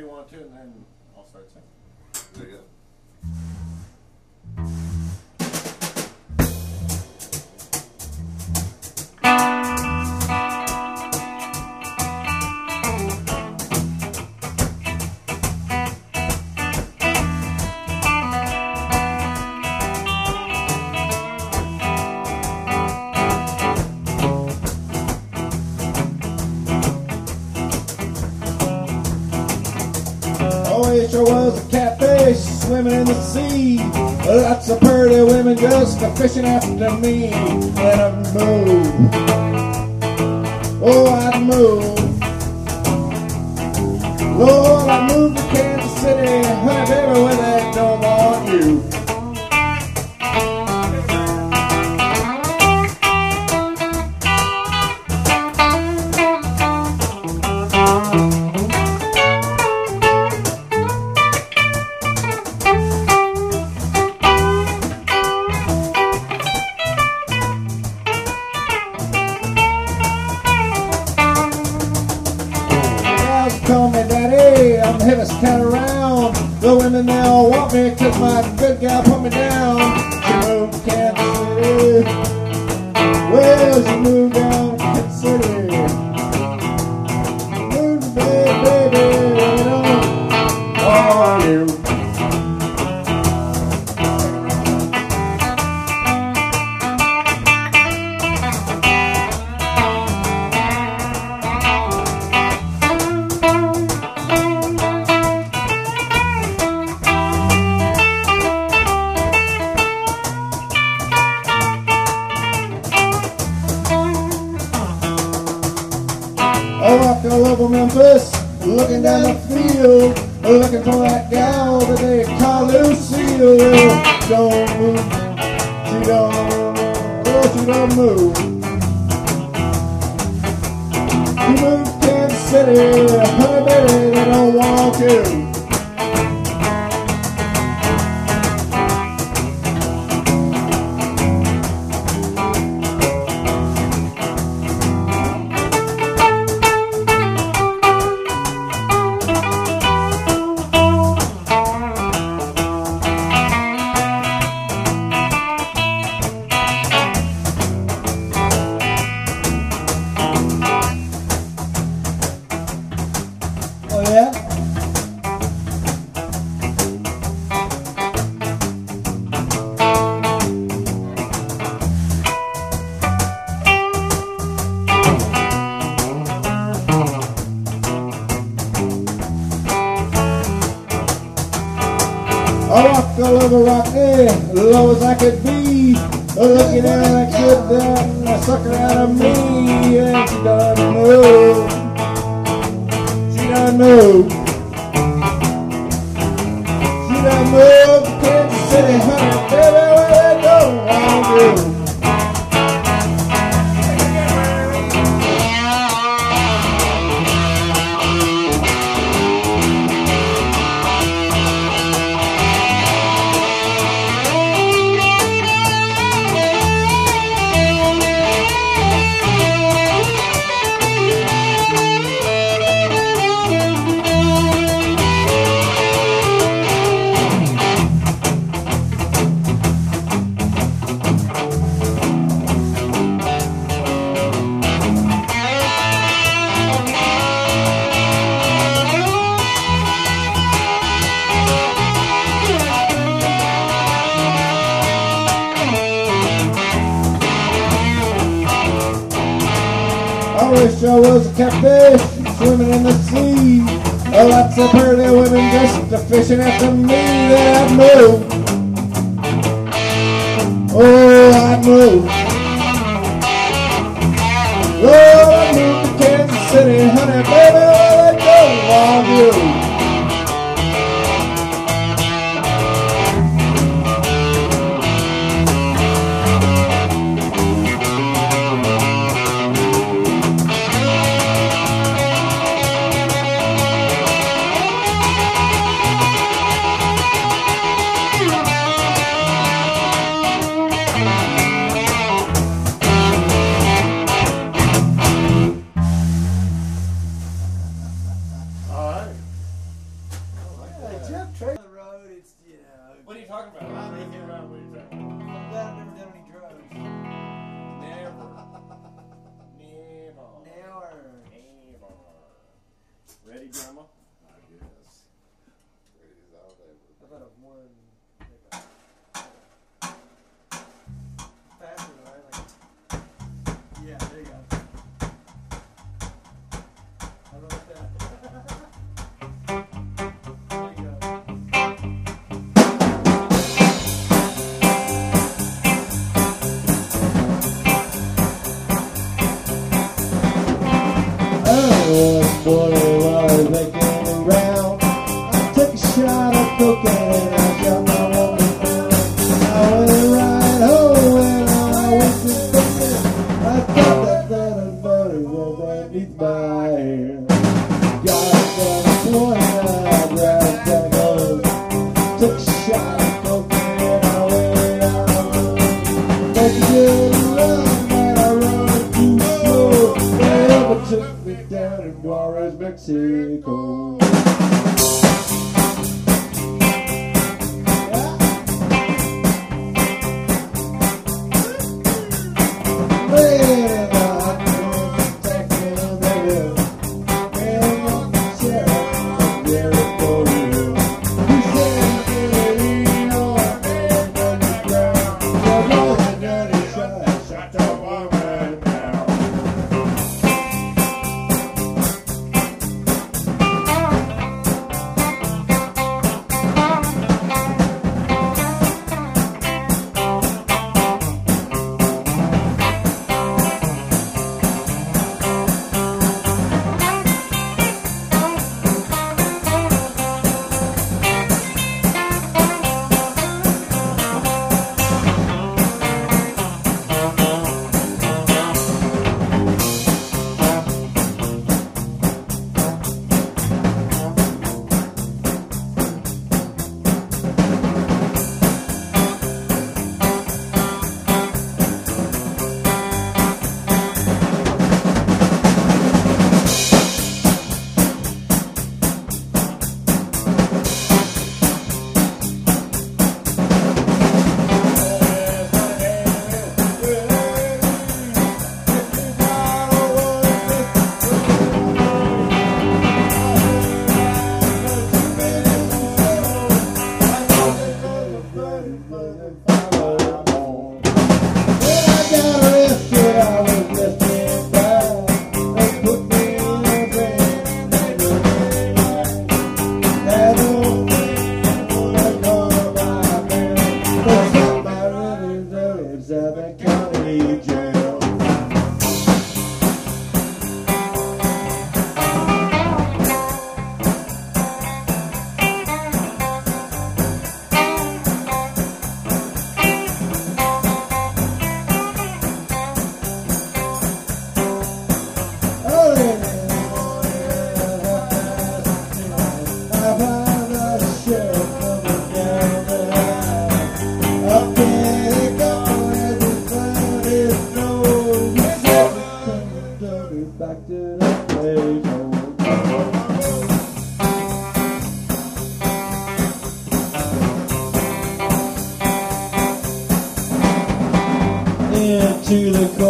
you want to, and then I'll start singing. There you go. They're fishing after me, and I'd move. Oh, I'd move. Lord, I moved to Kansas City, honey, baby, where they don't want you. down the field, looking for that gal that they call Lucille. Don't move, she don't, oh, she don't move. She moved to Kansas City, honey baby, they don't want you. you know, give them a sucker out of me, and she don't know. She don't know. fishing after me that I know. Oh, I know. Oh, Mexico. Into the courtroom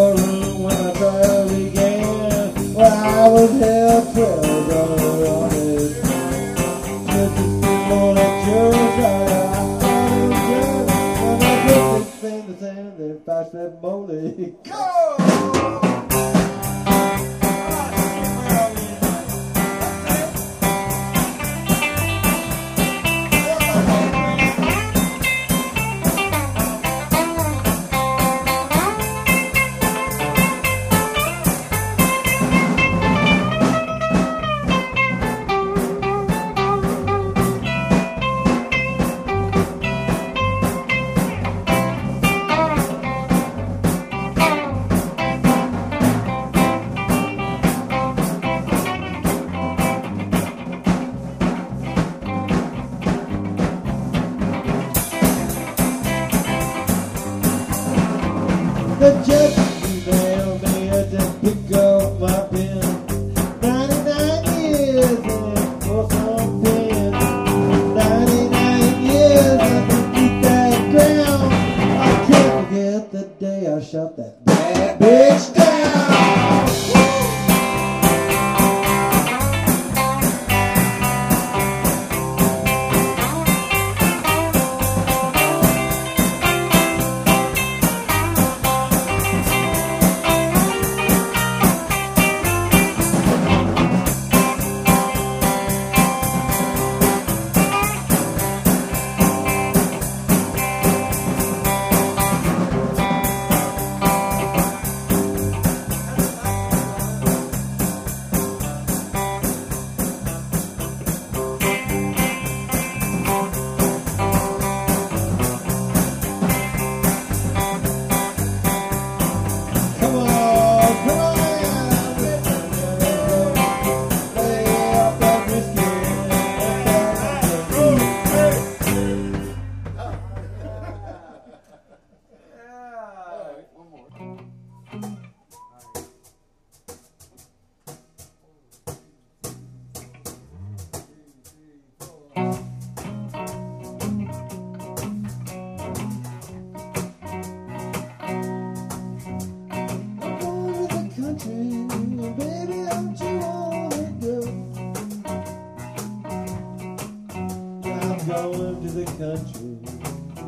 going to the country.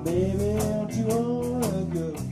Baby, don't you wanna go?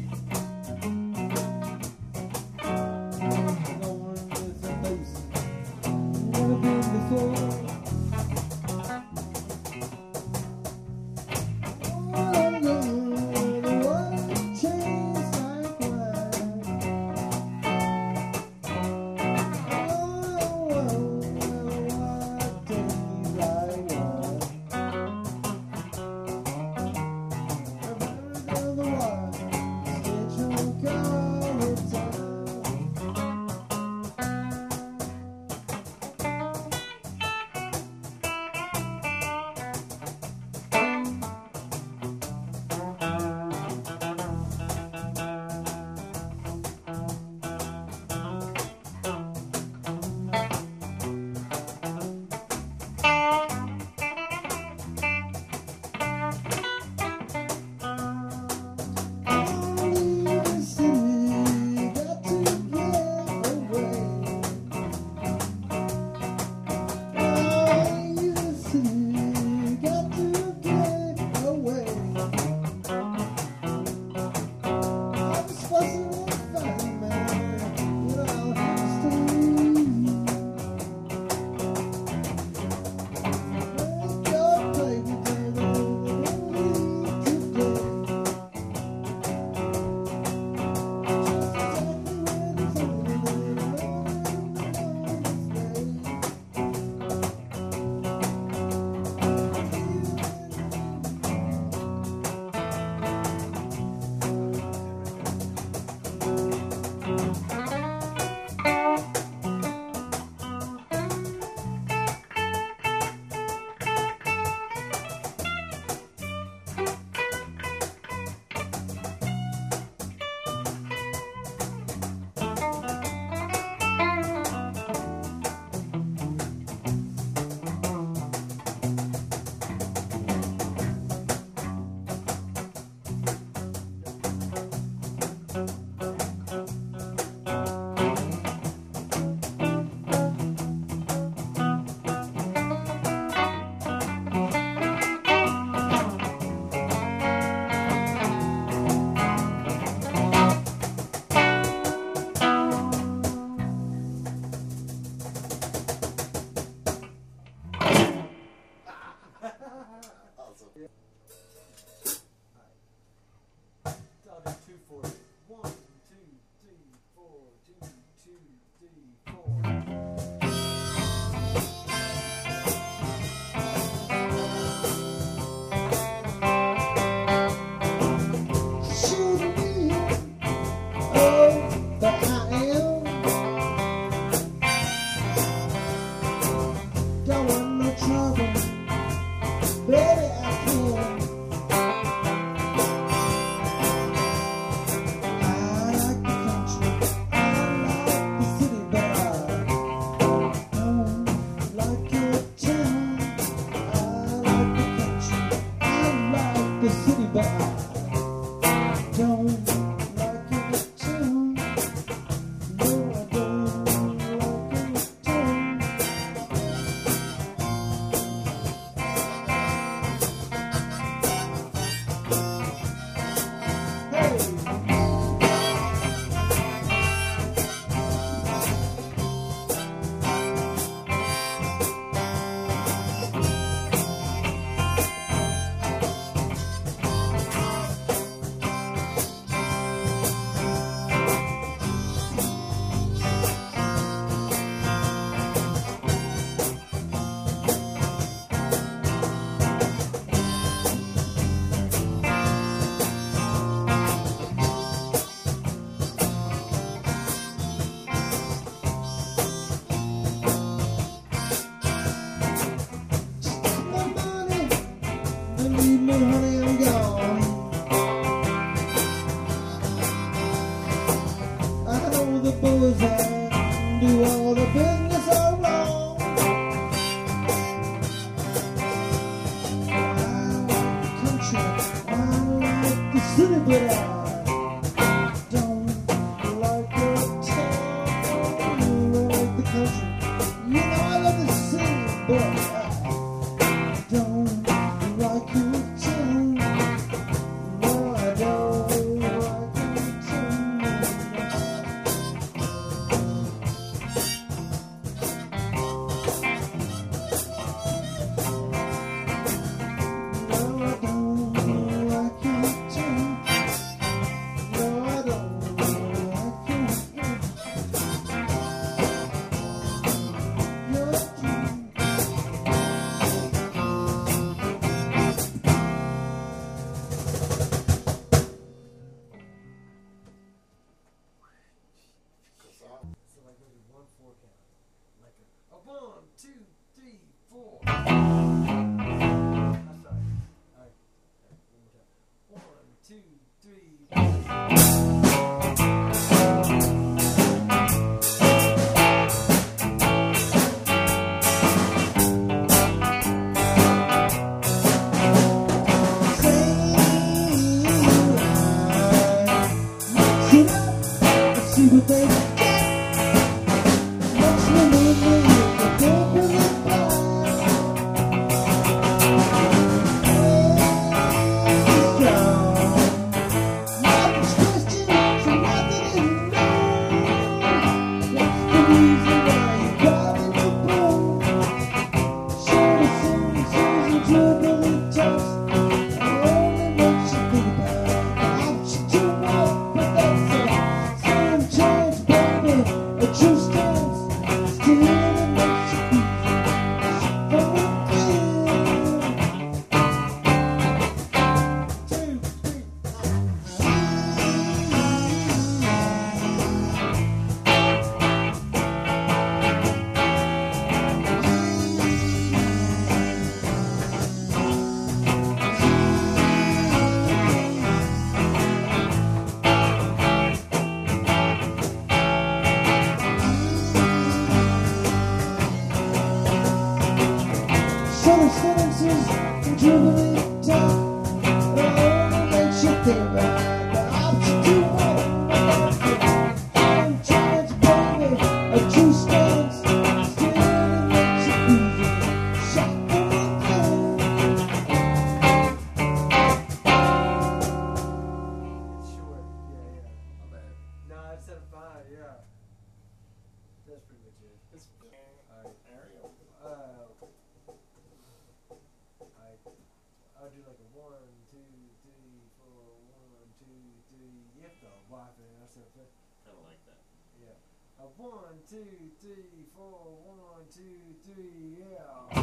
A one, two, three, four, one, two, three, yeah.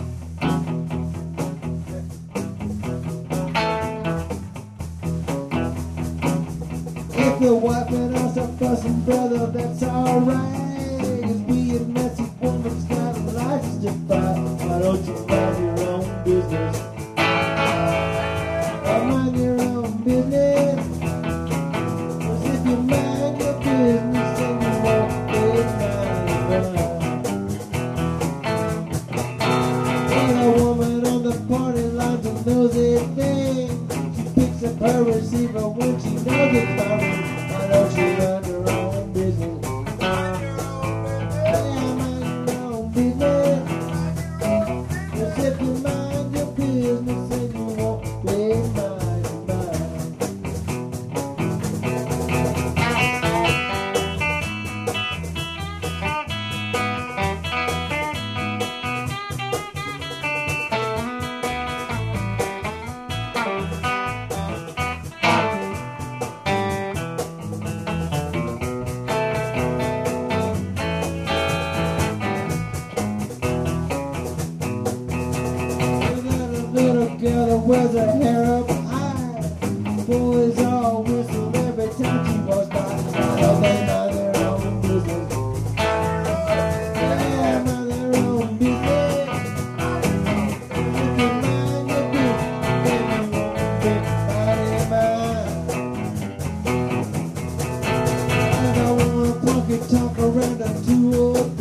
If you're and us a fussing brother, that's alright. Cause we a messy woman's kind of license to fight. Why don't you mind your own business? left to.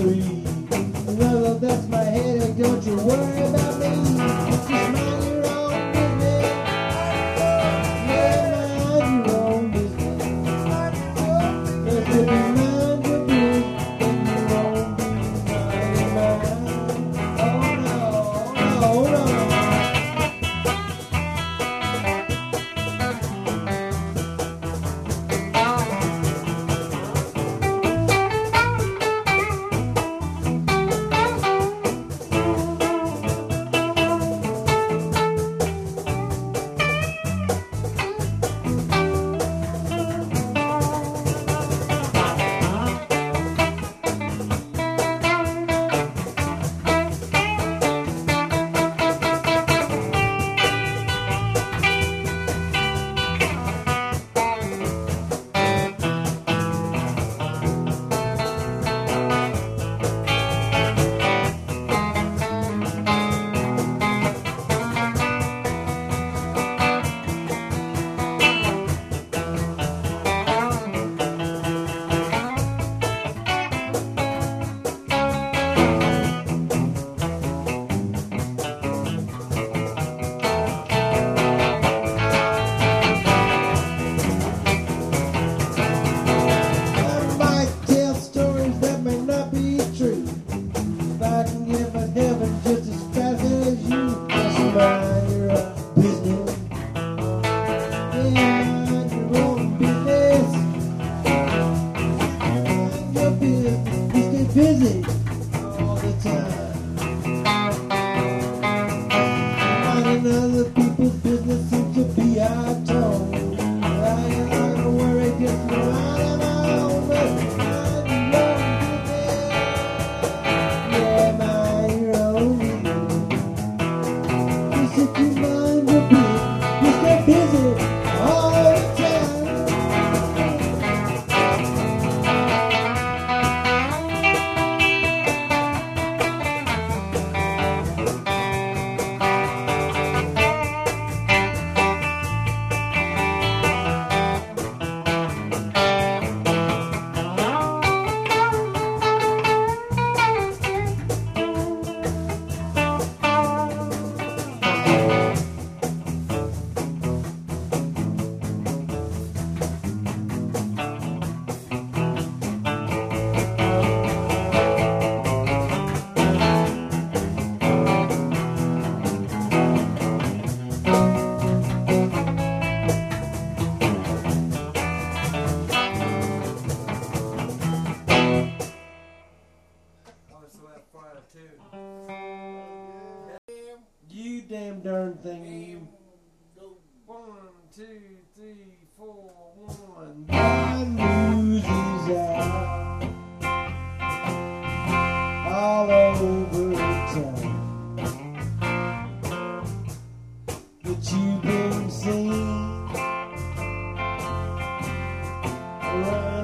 love.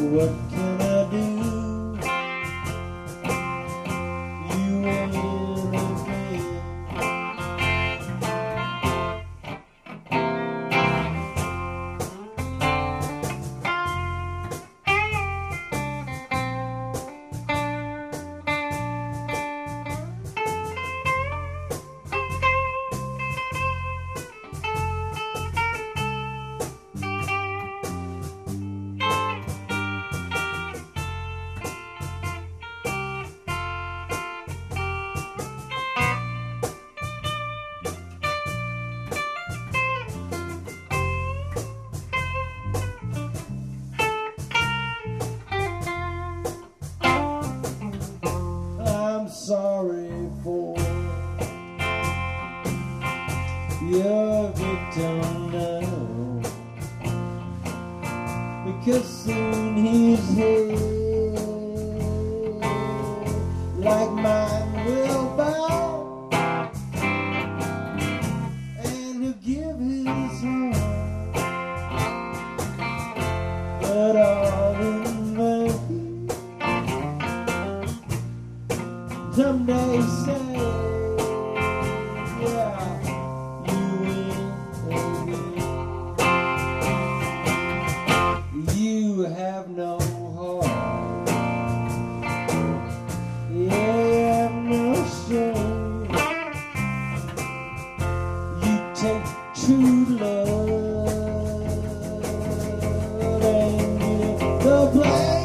aqui. You don't know. Because soon he's here. the place.